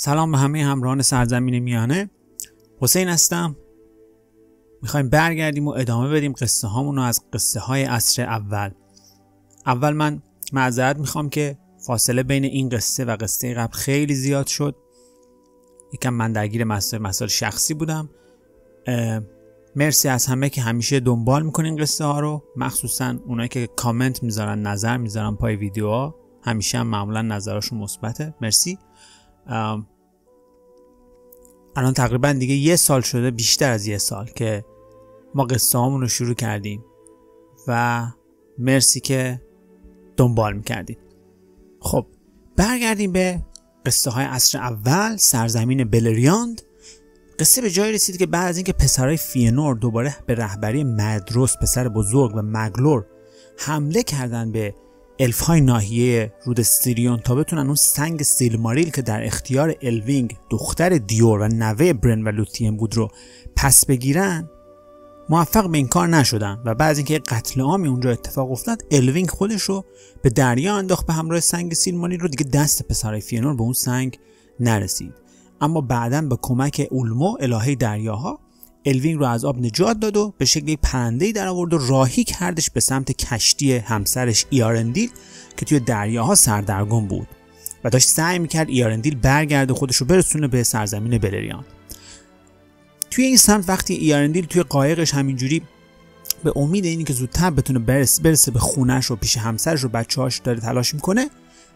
سلام به همه همراهان سرزمین میانه. حسین هستم. می‌خوایم برگردیم و ادامه بدیم قصه هامون رو از قصه های عصر اول. اول من معذرت می‌خوام که فاصله بین این قصه و قصه قبل خیلی زیاد شد. یکم من درگیر مسائل مسائل شخصی بودم. مرسی از همه که همیشه دنبال می‌کنین قصه ها رو. مخصوصا اونایی که کامنت می‌ذارن نظر می‌ذارن پای ویدیو ها همیشه هم معمولا نظرشون مثبته. مرسی. الان تقریبا دیگه یه سال شده بیشتر از یه سال که ما قصه رو شروع کردیم و مرسی که دنبال می‌کردیم خب برگردیم به قصه های عصر اول سرزمین بلریاند. قصه به جایی رسید که بعد از اینکه پسرای فینور دوباره به رهبری مدروس پسر بزرگ و مگلور حمله کردن به الف های ناحیه رود سیریون تا بتونن اون سنگ سیلماریل که در اختیار الوینگ دختر دیور و نوه برن و لوتین بود رو پس بگیرن موفق به این کار نشدن و بعد اینکه قتل عامی اونجا اتفاق افتاد الوینگ خودش رو به دریا انداخت به همراه سنگ سیلماریل و دیگه دست پسرای فینور به اون سنگ نرسید. اما بعدا به کمک اولمو الهه دریاها الوینگ رو از آب نجات داد و به شکل پرنده در آورد و راهی کردش به سمت کشتی همسرش ایارندیل که توی دریاها سردرگم بود و داشت سعی می‌کرد ایارندیل برگرده خودش رو برسونه به سرزمین بلریاند. توی این سمت وقتی ایارندیل توی قایقش همینجوری به امید اینی که زودتر بتونه برسه, برسه به خونش و پیش همسرش و بچه‌هاش داره تلاش می‌کنه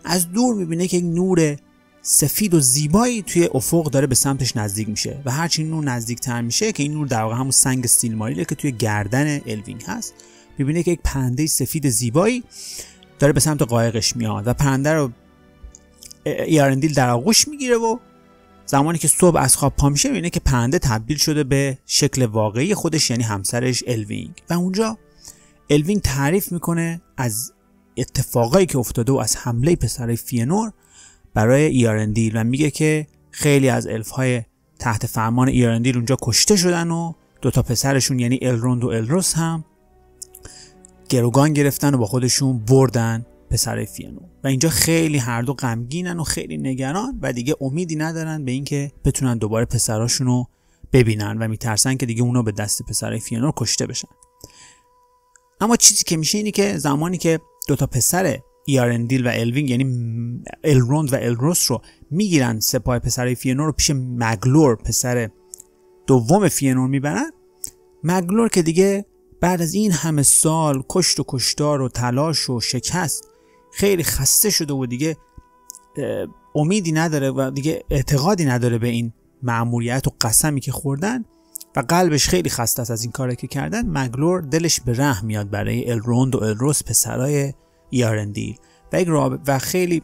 از دور می‌بینه که یک نور سفید و زیبایی توی افق داره به سمتش نزدیک میشه و هرچی نور نزدیک تر میشه که این نور در واقع همون سنگ سیلماریله که توی گردن الوینگ هست. می‌بینه که یک پرنده سفید زیبایی داره به سمت قایقش میاد و پرنده رو ایارندیل در آغوش می‌گیره و زمانی که صبح از خواب پا میشه می‌بینه که پرنده تبدیل شده به شکل واقعی خودش یعنی همسرش الوینگ. و اونجا الوینگ تعریف می‌کنه از اتفاقایی که افتاده و از حمله پسرای فینور برای ایارندیل و میگه که خیلی از الف های تحت فرمان ایارندیل اونجا کشته شدن و دوتا پسرشون یعنی الروند و الروس هم گروگان گرفتن و با خودشون بردن پسر فینور و اینجا خیلی هر دو غمگینن و خیلی نگران و دیگه امیدی ندارن به اینکه بتونن دوباره پسراشون رو ببینن و میترسن که دیگه اونا به دست پسر فینور کشته بشن. اما چیزی که میشه اینه که زمانی که دوتا پسر ایارندیل و الوینگ یعنی الروند و الروس رو می‌گیرن سپاه پسر فینور رو پیش مگلور پسر دوم فینور می‌برن. مگلور که دیگه بعد از این همه سال کشت و کشتار و تلاش و شکست خیلی خسته شده و دیگه امیدی نداره و دیگه اعتقادی نداره به این معمولیت و قسمی که خوردن و قلبش خیلی خسته است از این کاری که کردن. مگلور دلش به رحم میاد برای الروند و الروس پسرای ایارندیل و, و خیلی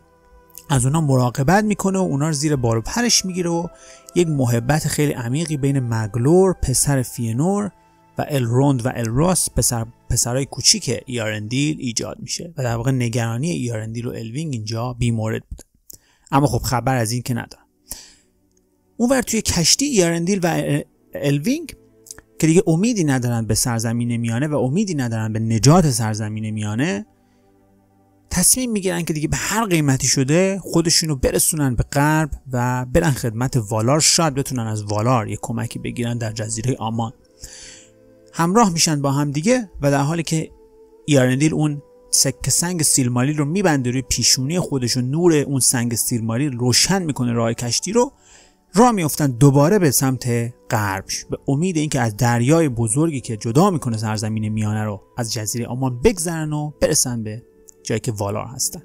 از اونا مراقبت می‌کنه و اونا رو زیر بار و پرش می‌گیره و یک محبت خیلی عمیقی بین مگلور پسر فینور و الروند و الروس پسر پسرای کوچیک ایارندیل ایجاد میشه. و در واقع نگرانی ایارندیل و الوینگ اینجا بیمورد بوده. اما خب خبر از این که نداره اونور توی کشتی ایارندیل و الوینگ که دیگه امیدی ندارن به سرزمین میانه و امیدی ندارن به نجات سرزمین میانه تصمیم می‌گیرن که دیگه به هر قیمتی شده خودشونو برسونن به غرب و برن خدمت والار. شاید بتونن از والار یه کمکی بگیرن در جزیره آمان. همراه میشن با هم دیگه و در حالی که ایارندیل اون سکه سنگ سیلماریل رو میبنده روی پیشونی خودش و نور اون سنگ سیلماریل روشن می‌کنه راه کشتی رو. راه میافتن دوباره به سمت غرب. به امید اینکه از دریای بزرگی که جدا می‌کنه سرزمین میانه رو از جزیره آمان بگذرن و برسن به جایی که والار هستن.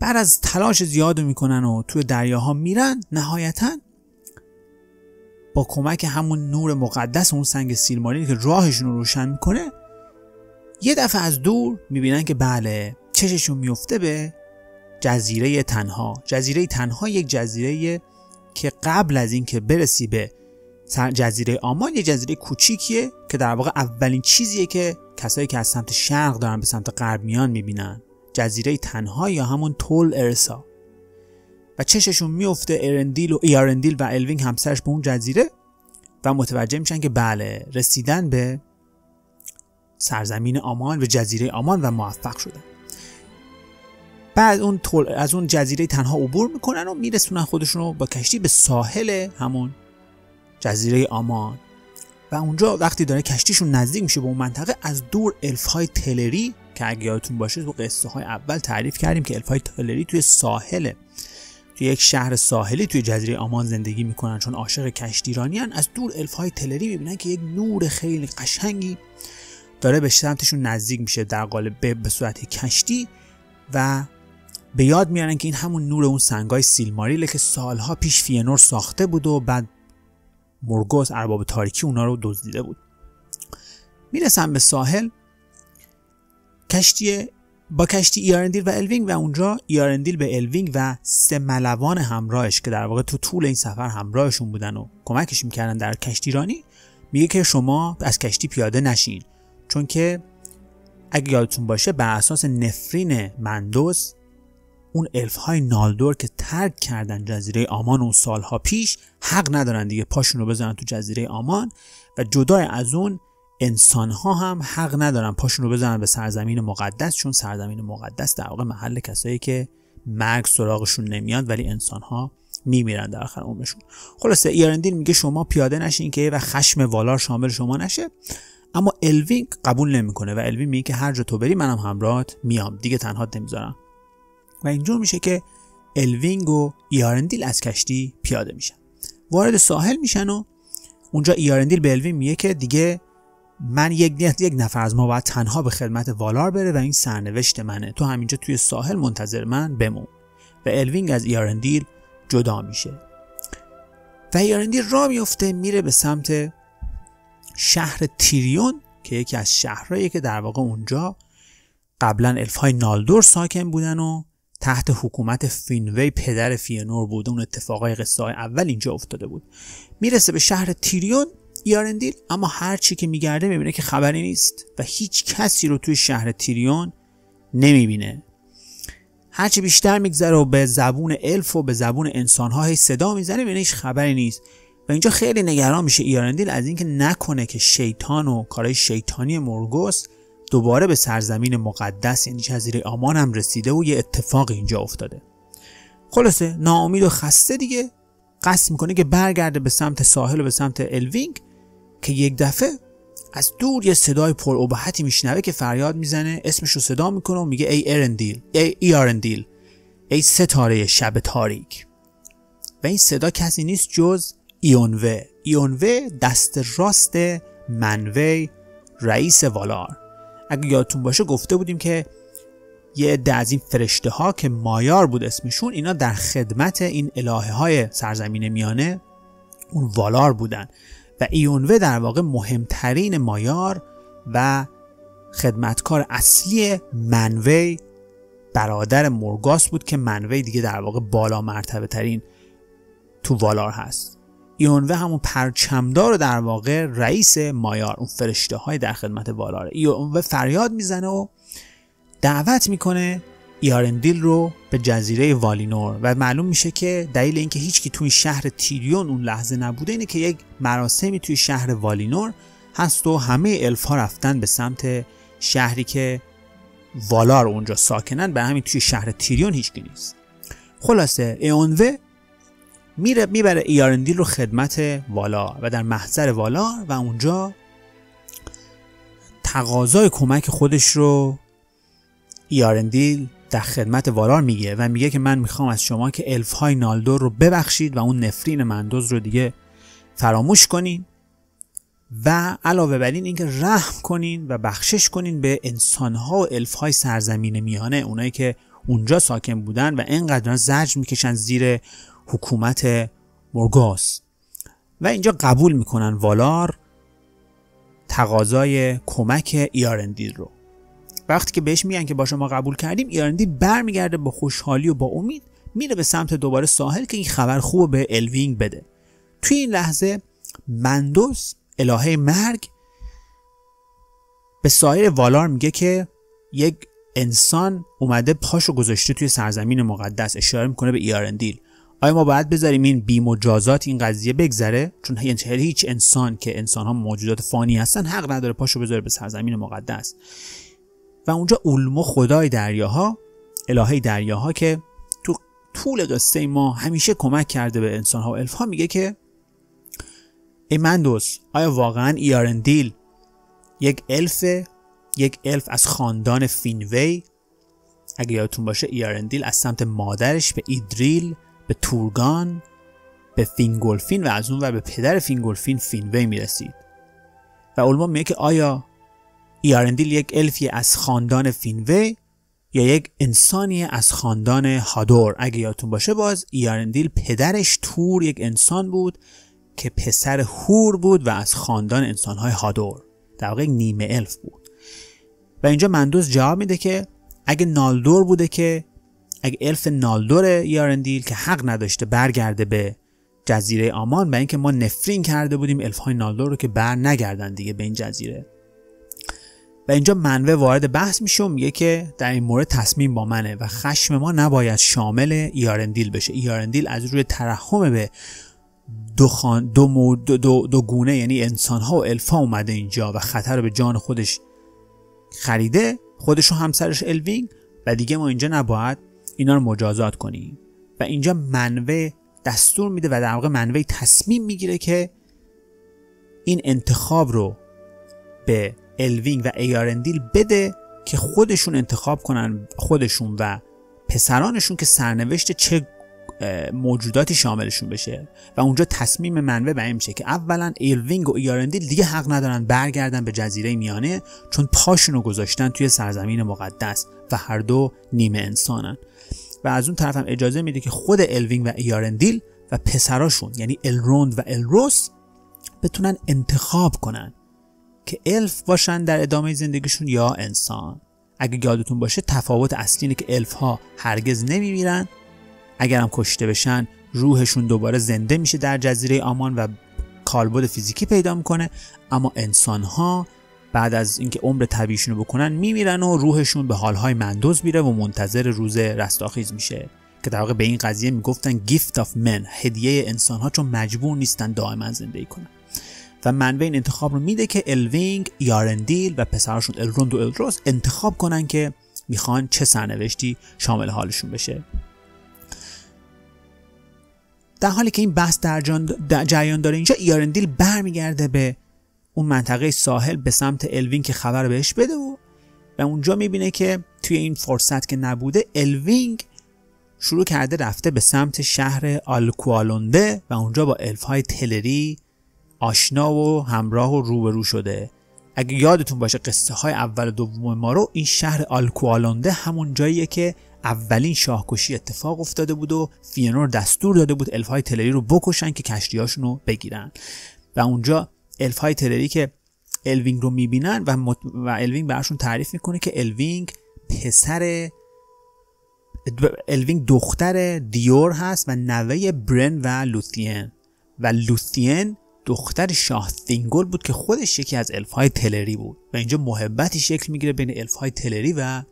بعد از تلاش زیاد می‌کنن و توی دریاها میرن نهایتا با کمک همون نور مقدس اون سنگ سیلماریل که راهشون رو روشن می‌کنه یه دفعه از دور می‌بینن که بله چششون میفته به جزیره تنها. جزیره تنها یک جزیره که قبل از اینکه برسی به جزیره آمان یه جزیره کوچیکیه که در واقع اولین چیزیه که کسایی که از سمت شرق دارن به سمت غرب میان می‌بینن. جزیره تنها یا همون تول ارسا. و چششون میفته ارندیل و ایارندیل و الوینگ همسرش به اون جزیره و متوجه میشن که بله رسیدن به سرزمین آمان و جزیره آمان و موفق شدن. بعد اون از اون جزیره تنها عبور می‌کنن و میرسونن خودشون رو با کشتی به ساحل همون جزیره آمان. و اونجا وقتی داره کشتیشون نزدیک میشه به اون منطقه از دور الف های تلری که اگه یادتون باشه تو قصه های اول تعریف کردیم که الف های تلری توی ساحل توی یک شهر ساحلی توی جزیره آمان زندگی می‌کنن چون عاشق کشتیرانی از دور الف های تلری می‌بینن که یک نور خیلی قشنگی داره به سمتشون نزدیک میشه در قالب به صورت کشتی. و به یاد میارن که این همون نور اون سنگای سیلماریله که سالها پیش فینور ساخته بود و بعد مرگوس ارباب تاریکی اونا رو دزدیده بود. می‌رسن به ساحل کشتی با کشتی ایارندیل و الوینگ و اونجا ایارندیل به الوینگ و سه ملوان همراهش که در واقع تو طول این سفر همراهشون بودن و کمکش می‌کردن در کشتیرانی میگه که شما از کشتی پیاده نشین. چون که اگه یادتون باشه بر اساس نفرین مندوس اون الف های نولدور که ترک کردن جزیره آمان اون سالها پیش حق ندارن دیگه پاشون رو بذارن تو جزیره آمان و جدای از اون انسان ها هم حق ندارن پاشون رو بذارن به سرزمین مقدس چون سرزمین مقدس در واقع محل کسایی که مرگ سراغشون نمیاد ولی انسان ها میمیرن در آخر عمرشون. خلاصه ایارندیل میگه شما پیاده نشین که و خشم والار شامل شما نشه. اما الوینگ قبول نمی‌کنه و الوینگ میگه هر جا تو بری منم همراهت میام. دیگه تنها نمی‌ذارم. و اینجور میشه که الوینگ و ایارندیل از کشتی پیاده میشن. وارد ساحل میشن و اونجا ایارندیل به الوین میگه که دیگه من یک یک نفر از ما باید تنها به خدمت والار بره و این سرنوشت منه. تو همینجا توی ساحل منتظر من بمون. و الوینگ از ایارندیل جدا میشه. و ایارندیل را میفته میره به سمت شهر تیریون که یکی از شهرهایی که در واقع اونجا قبلا الف های نالدور ساکن بودن و تحت حکومت فینوی پدر فینور بود. اون اتفاقای قصه اول اینجا افتاده بود. می‌رسه به شهر تیریون ایارندیل اما هر چی که میگرده می‌بینه که خبری نیست و هیچ کسی رو توی شهر تیریون نمی‌بینه. هرچی بیشتر میگذره و به زبون الف و به زبون انسانها هی صدا می‌زنه می‌بینه هیچ خبری نیست. و اینجا خیلی نگران میشه ایارندیل از اینکه نکنه که شیطان و کارهای شیطانی مورگوث دوباره به سرزمین مقدس یعنی جزیره آمان هم رسیده و یه اتفاق اینجا افتاده. خلاصه ناامید و خسته دیگه. قصد می‌کنه که برگرده به سمت ساحل و به سمت الوینگ که یک دفعه از دور یه صدای پر ابهتی میشنوه که فریاد می‌زنه اسمش رو صدا می‌کنه و میگه ایارندیل ای ایارندیل ای ستاره شب تاریک. و این صدا کسی نیست جز ایونوه ایونوه دست راست منوی رئیس والار. اگه یادتون باشه گفته بودیم که یه عده از این فرشته ها که مایار بود اسمشون اینا در خدمت این الهه های سرزمین میانه اون والار بودن. و ایونوه در واقع مهمترین مایار و خدمتکار اصلی منوی برادر مرگاس بود که منوی دیگه در واقع بالا مرتبه ترین تو والار هست. ایونوه همون پرچمدار در واقع رئیس مایار اون فرشته های در خدمت والاره. ایونوه فریاد می‌زنه و دعوت می‌کنه ایارندیل رو به جزیره والینور. و معلوم میشه که دلیل اینکه هیچکی توی شهر تیریون اون لحظه نبوده اینه که یک مراسمی توی شهر والینور هست و همه الفا رفتن به سمت شهری که والار اونجا ساکنن. به همین توی شهر تیریون هیچکی نیست. خلاصه ایونوه میره می‌بره ایارندیل رو خدمت والا و در محضر والا و اونجا تقاضای کمک خودش رو ایارندیل در خدمت والار میگه و میگه که من می‌خوام از شما که الف های نالدور رو ببخشید و اون نفرین مندوز رو دیگه فراموش کنین و علاوه بر این اینکه رحم کنین و بخشش کنین به انسانها و الف های سرزمین میانه اونایی که اونجا ساکن بودن و اینقدر زجر می‌کشن زیر حکومت مرگاس و اینجا قبول می‌کنن والار تقاضای کمک ایارندیل رو. وقتی که بهش میگن که با شما قبول کردیم ایارندیل برمیگرده با خوشحالی و با امید میره به سمت دوباره ساحل که این خبر خوب به الوینگ بده. توی این لحظه مندوس الهه مرگ به سایر والار میگه که یک انسان اومده پاشو گذاشته توی سرزمین مقدس اشاره می‌کنه به ایارندیل آیا ما باید بذاریم این بی مجازات این قضیه بگذره؟ چون هیچ انسان که انسان ها موجودات فانی هستن حق نداره پاشو بذاره به سرزمین مقدس. و اونجا اولمو خدای دریاها الهه دریاها که تو طول قصه ما همیشه کمک کرده به انسان ها و الف ها میگه که ای ماندوس آیا واقعا ایارندیل یک الف یک الف از خاندان فینوی؟ اگه یادتون باشه ایارندیل از سمت مادرش به ایدریل به تورگان به فینگولفین و از اون و به پدر فینگولفین فینوی می‌رسید. و اولمو میگه که آیا ایارندیل یک الفی از خاندان فینوی یا یک انسانی از خاندان هادور؟ اگه یادتون باشه باز ایارندیل پدرش تور یک انسان بود که پسر هور بود و از خاندان انسانهای هادور. در واقع نیمه الف بود. و اینجا مندوز جواب میده که اگه نالدور بوده که اگه الف نالدور یارندیل که حق نداشته برگرده به جزیره آمان و اینکه ما نفرین کرده بودیم الف های نالدور رو که بر نگردن دیگه به این جزیره. و اینجا منوه وارد بحث میشه و میگه که در این مورد تصمیم با منه و خشم ما نباید شامل ایارندیل بشه. ایارندیل از روی ترحم به دو, خان دو, دو, دو, دو گونه یعنی انسان ها و الفا اومده اینجا و خطر رو به جان خودش خریده خودش و همسرش الوینگ و دیگه ما اینجا نباید اینا رو مجازات کنیم و اینجا منوه دستور میده و در واقع منوی تصمیم می‌گیره که این انتخاب رو به الوینگ و ایارندیل بده که خودشون انتخاب کنن خودشون و پسرانشون که سرنوشت چه موجوداتی شاملشون بشه. و اونجا تصمیم منوه به این میشه که اولا ایلوینگ و ایارندیل دیگه حق ندارن برگردن به جزیره میانه چون پاشونو گذاشتن توی سرزمین مقدس. و هر دو نیمه انسانن. و از اون طرف هم اجازه میده که خود الوینگ و ایارندیل و پسراشون یعنی الروند و الروس بتونن انتخاب کنن که الف باشن در ادامه زندگیشون یا انسان. اگه یادتون باشه تفاوت اصلی اینه که الف ها هرگز نمیمیرن. اگر هم کشته بشن روحشون دوباره زنده میشه در جزیره آمان و کالبد فیزیکی پیدا می‌کنه. اما انسان ها بعد از اینکه عمر طبیعیشون رو بکنن میمیرن و روحشون به هال‌های ماندوس میره و منتظر روز رستاخیز میشه. که در واقع به این قضیه می‌گفتن Gift of Men هدیه انسان ها چون مجبور نیستن دائما زندگی کنن. و منوه این انتخاب رو میده که الوینگ ایارندیل و پسرشون الروند و الروس انتخاب کنن که می‌خوان چه سرنوشتی شامل حالشون بشه. در حالی که این بحث در, در جریان داره اینجا ایارندیل برمیگرده به اون منطقه ساحل به سمت الوین که خبر بهش بده و و اونجا می‌بینه که توی این فرصت که نبوده الوینگ شروع کرده رفته به سمت شهر آلکوالونده و اونجا با الف های تلری آشنا و همراه و روبرو شده. اگه یادتون باشه قصه های اول و دوم ما رو این شهر آلکوالونده همون جاییه که اولین شاهکشی اتفاق افتاده بود و فئانور دستور داده بود الف های تلری رو بکشن که کشتیاشون رو بگیرن. و اونجا الف های تلری که الوینگ رو می‌بینن و, مت... و الوینگ براشون تعریف می‌کنه که الوینگ پسر الوینگ دختر دیور هست و نوه برن و لوثین و لوثین دختر شاه تینگول بود که خودش یکی از الف های تلری بود. و اینجا محبتی شکل می‌گیره بین الف های تلری و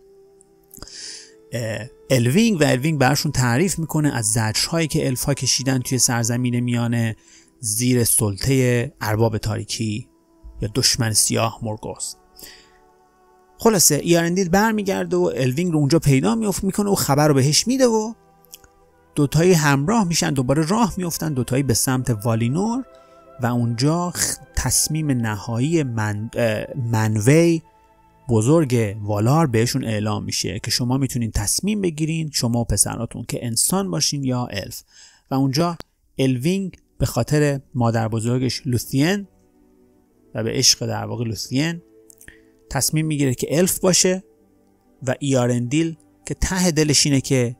الوینگ و الوینگ براشون تعریف می‌کنه از زجرهایی که الف ها کشیدن توی سرزمین میانه زیر سلطه ارباب تاریکی یا دشمن سیاه مورگوث خلاصه ایارندیل برمیگرده و الوینگ رو اونجا پیدا میفت می‌کنه و خبر رو بهش میده و دوتایی همراه میشن دوباره راه میفتن دوتایی به سمت والینور و اونجا تصمیم نهایی من، منوی بزرگ والار بهشون اعلام میشه که شما می‌تونین تصمیم بگیرین شما و پسراتون که انسان باشین یا الف. و اونجا الوینگ به خاطر مادر بزرگش لوثین و به عشق در واقع لوثین تصمیم می‌گیره که الف باشه و ایارندیل که ته دلش اینه که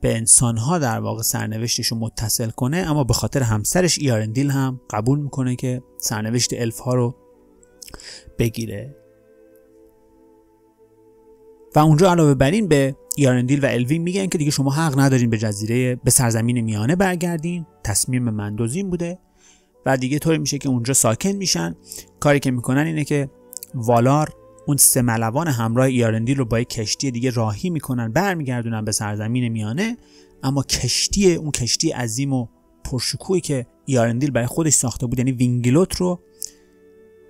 به انسانها در واقع سرنوشتش رو متصل کنه اما به خاطر همسرش ایارندیل هم قبول می‌کنه که سرنوشت الف ها رو بگیره. و اونجا علاوه بر این به ایارندیل و الوین میگن که دیگه شما حق ندارین به جزیره به سرزمین میانه برگردین. تصمیم مندوزین بوده. و دیگه طوری میشه که اونجا ساکن میشن. کاری که می‌کنن اینه که والار اون سه ملوان همراه ایارندیل رو با یک کشتی دیگه راهی می‌کنن برمیگردونن به سرزمین میانه. اما کشتی اون کشتی عظیم و پرشکوهی که ایارندیل برای خودش ساخته بود یعنی وینگلوت رو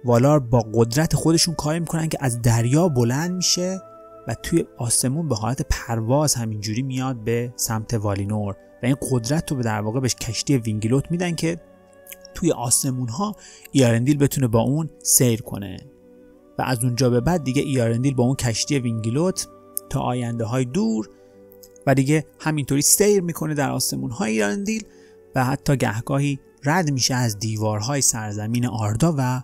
والار با قدرت خودشون کار می‌کنن که از دریا بلند میشه. و توی آسمون به حالت پرواز همینجوری میاد به سمت والینور و این قدرت رو به در واقع بهش کشتی وینگلوت میدن که توی آسمون ها ایارندیل بتونه با اون سیر کنه. و از اونجا به بعد دیگه ایارندیل با اون کشتی وینگلوت تا آینده های دور و دیگه همینطوری سیر می‌کنه در آسمون های ایارندیل و حتی گهگاهی رد میشه از دیوارهای سرزمین آردا و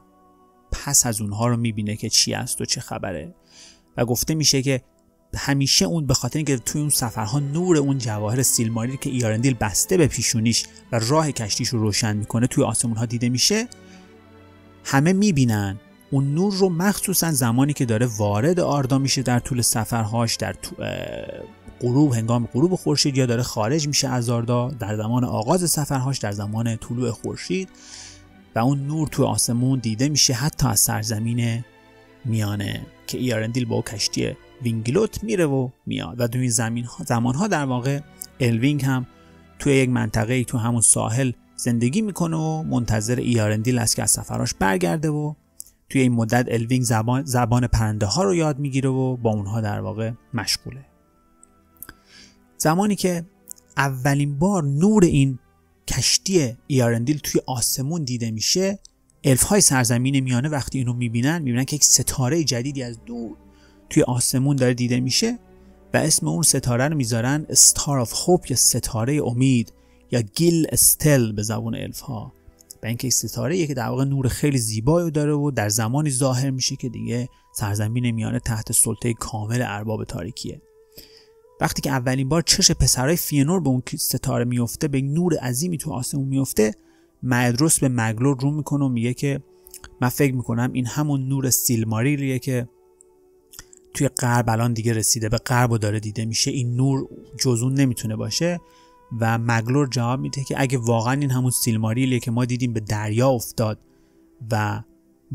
پس از اونها رو می‌بینه که چی است و چه خبره. و گفته میشه که همیشه اون به خاطر اینکه توی اون سفرها نور اون جواهر سیلماریل که ایارندیل بسته به پیشونیش و راه کشتیش رو روشن می‌کنه توی آسمون ها دیده میشه همه می‌بینن اون نور رو مخصوصا زمانی که داره وارد آردا میشه در طول سفرهاش در غروب هنگام غروب خورشید یا داره خارج میشه از آردا در زمان آغاز سفرهاش در زمان طلوع خورشید و اون نور تو آسمون دیده میشه حتی از سرزمین میانه که ایارندیل با کشتی وینگلوت میره و میاد. و توی زمین ها زمان ها در واقع الوینگ هم توی یک منطقه تو همون ساحل زندگی می‌کنه و منتظر ایارندیل است که از سفراش برگرده و توی این مدت الوینگ زبان, زبان پرنده ها رو یاد می‌گیره و با اونها در واقع مشغوله. زمانی که اولین بار نور این کشتی ایارندیل توی آسمون دیده میشه الف های سرزمین میانه وقتی اینو می‌بینن می‌بینن که یک ستاره جدیدی از دور توی آسمون داره دیده میشه و اسم اون ستاره رو می‌ذارن Star of Hope یا ستاره امید یا گیل استل به زبان الف ها و اینکه ستاره که در واقع نور خیلی زیبایی داره و در زمانی ظاهر میشه که دیگه سرزمین میانه تحت سلطه کامل ارباب تاریکیه. وقتی که اولین بار چش پسرای فینور به اون ستاره میفته به نور عظیمی تو آسمون میفته معدروس به مگلور رو می‌کنه و میگه که من فکر می‌کنم این همون نور سیلماریلیه که توی غرب الان دیگه رسیده به غرب و داره دیده میشه. این نور جزون نمی‌تونه باشه و مگلور جواب میده که اگه واقعا این همون سیلماریلیه که ما دیدیم به دریا افتاد و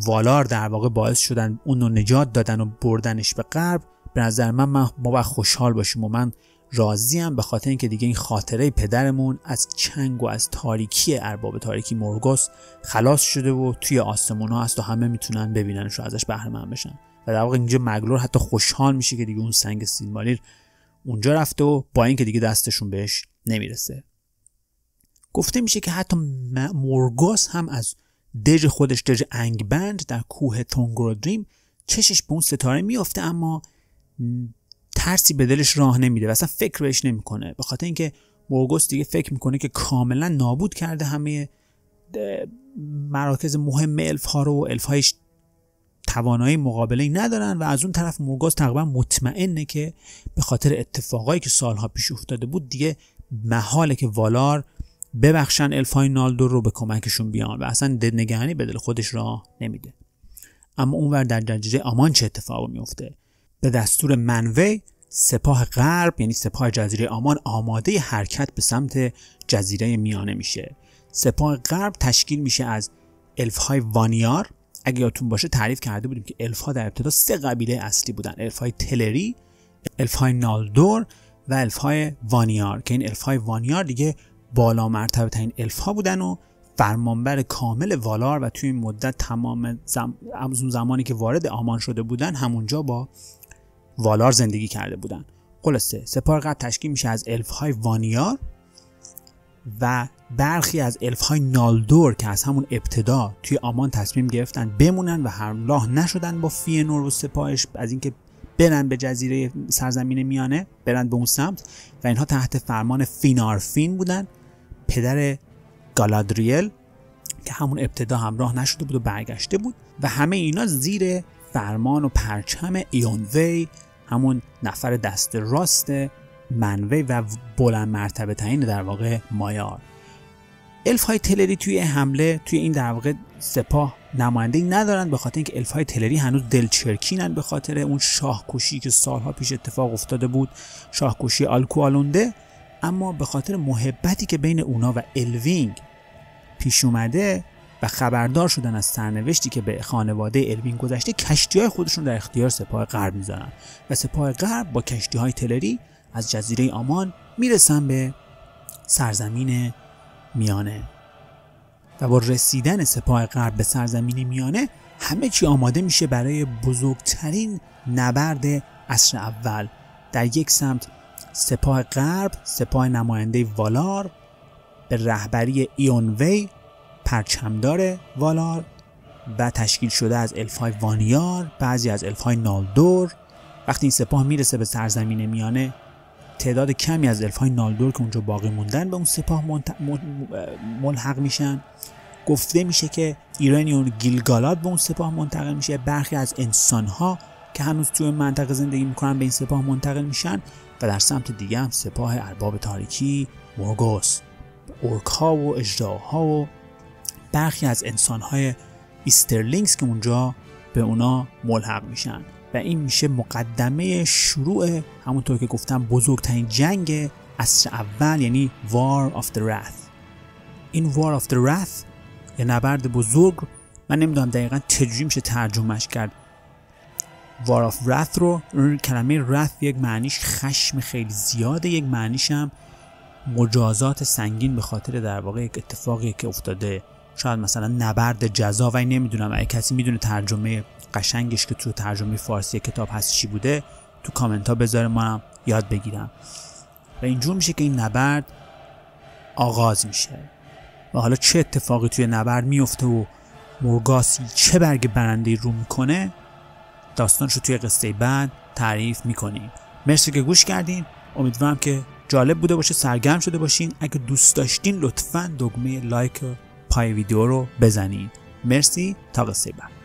والار در واقع باعث شدن اون رو نجات دادن و بردنش به غرب به نظر من ما باید خوشحال باشیم و من راضیم به خاطر اینکه دیگه این خاطره پدرمون از چنگ و از تاریکی ارباب تاریکی مورگوس خلاص شده و توی آسمون ها هست و همه می‌تونن ببیننش و ازش بهره من بشن. و در واقع اینجا مگلور حتی خوشحال میشه که دیگه اون سنگ سیلماریر اونجا رفته و با اینکه دیگه دستشون بهش نمی‌رسه. گفته میشه که حتی مورگوس هم از دژ خودش دژ انگبند در کوه تونگرودریم چشش به اون ستاره میافته اما ترسی به دلش راه نمیده و اصلا فکر بهش نمی‌کنه. به خاطر اینکه مورگوس دیگه فکر می‌کنه که کاملا نابود کرده همه مراکز مهم الف ها رو الف هایش توانایی مقابله ندارن و از اون طرف مورگوس تقریبا مطمئنه که به خاطر اتفاقایی که سالها پیش افتاده بود دیگه محاله که والار ببخشن الفای نالدور رو به کمکشون بیان و اصلا نگهانی به دل خودش راه نمیده. اما اونور در جزیره آمان چه اتفاقی میفته به دستور منوی سپاه غرب یعنی سپاه جزیره آمان آماده حرکت به سمت جزیره میانه میشه. سپاه غرب تشکیل میشه از الف های وانیار. اگه یادتون باشه تعریف کرده بودیم که الف ها در ابتدا سه قبیله اصلی بودن. الف های تلری الف های نالدور و الف های وانیار که این الف های وانیار دیگه بالا مرتبه ترین الف ها بودن و فرمانبر کامل والار و توی این مدت تمام زم... زمانی که وارد آمان شده بودن همونجا با والار زندگی کرده بودن. خلاصه سپاه قبل تشکیل میشه از الف های وانیار و برخی از الف های نالدور که از همون ابتدا توی آمان تصمیم گرفتن بمونن و همراه نشدن با فینور و سپاهش از اینکه برن به جزیره سرزمین میانه برن به اون سمت و اینها تحت فرمان فینارفین بودن. پدر گالادریل که همون ابتدا همراه نشده بود و برگشته بود و همه اینا زیر فرمان و پرچم ایونوی همون نفر دست راست منوی و بلند مرتبه ترین در واقع مایار. الف های تلری توی حمله توی این در واقع سپاه نماینده ندارن به خاطر اینکه الف های تلری هنوز دلچرکینن به خاطر اون شاهکشی که سالها پیش اتفاق افتاده بود شاهکشی آلکوالونده. اما به خاطر محبتی که بین اونا و الوینگ پیش اومده و خبردار شدن از سرنوشتی که به خانواده الوین گذشته کشتی های خودشون در اختیار سپاه غرب می‌ذارن. و سپاه غرب با کشتی های تلری از جزیره آمان می‌رسن به سرزمین میانه. و با رسیدن سپاه غرب به سرزمین میانه همه چی آماده میشه برای بزرگترین نبرد عصر اول. در یک سمت سپاه غرب سپاه نماینده والار به رهبری ایونوی پرچمدار والار و تشکیل شده از الفای وانیار بعضی از الفای نالدور. وقتی این سپاه می‌رسه به سرزمین میانه تعداد کمی از الفای نالدور که اونجا باقی موندن به اون سپاه ملحق میشن. گفته میشه که ایرانیون گیلگالات به اون سپاه منتقل میشه. برخی از انسانها که هنوز توی منطقه زندگی می‌کنن به این سپاه منتقل میشن و در سمت دیگه هم سپاه ارباب تاریکی مورگوث. اورک ها و اژدهاها و برخی از انسان های Easterlings که اونجا به اونا ملحق میشن. و این میشه مقدمه شروع همونطور که گفتم بزرگترین جنگ عصر اول یعنی War of the Wrath. این War of the Wrath یا نبرد بزرگ من نمی‌دونم دقیقا چجوری میشه ترجمهش کرد. War of Wrath رو کلمه Wrath یک معنیش خشم خیلی زیاده یک معنیش هم مجازات سنگین به خاطر در واقع یک اتفاقی که افتاده. شاید مثلا نبرد جزا و نمی‌دونم اگه کسی می‌دونه ترجمه قشنگش که تو ترجمه فارسی کتاب هست چی بوده تو کامنت ها بذاره ما هم یاد بگیرم. و اینجور میشه که این نبرد آغاز میشه. و حالا چه اتفاقی توی نبرد میفته و مورگاس چه برگ برنده رو می‌کنه داستانش رو توی قصه بعد تعریف می‌کنیم. مرسی که گوش کردین. امیدوارم که جالب بوده باشه سرگرم شده باشین. اگه دوست داشتین لطفا دگمه لایک پای ویدیو رو بزنین مرسی تا قصه بعد.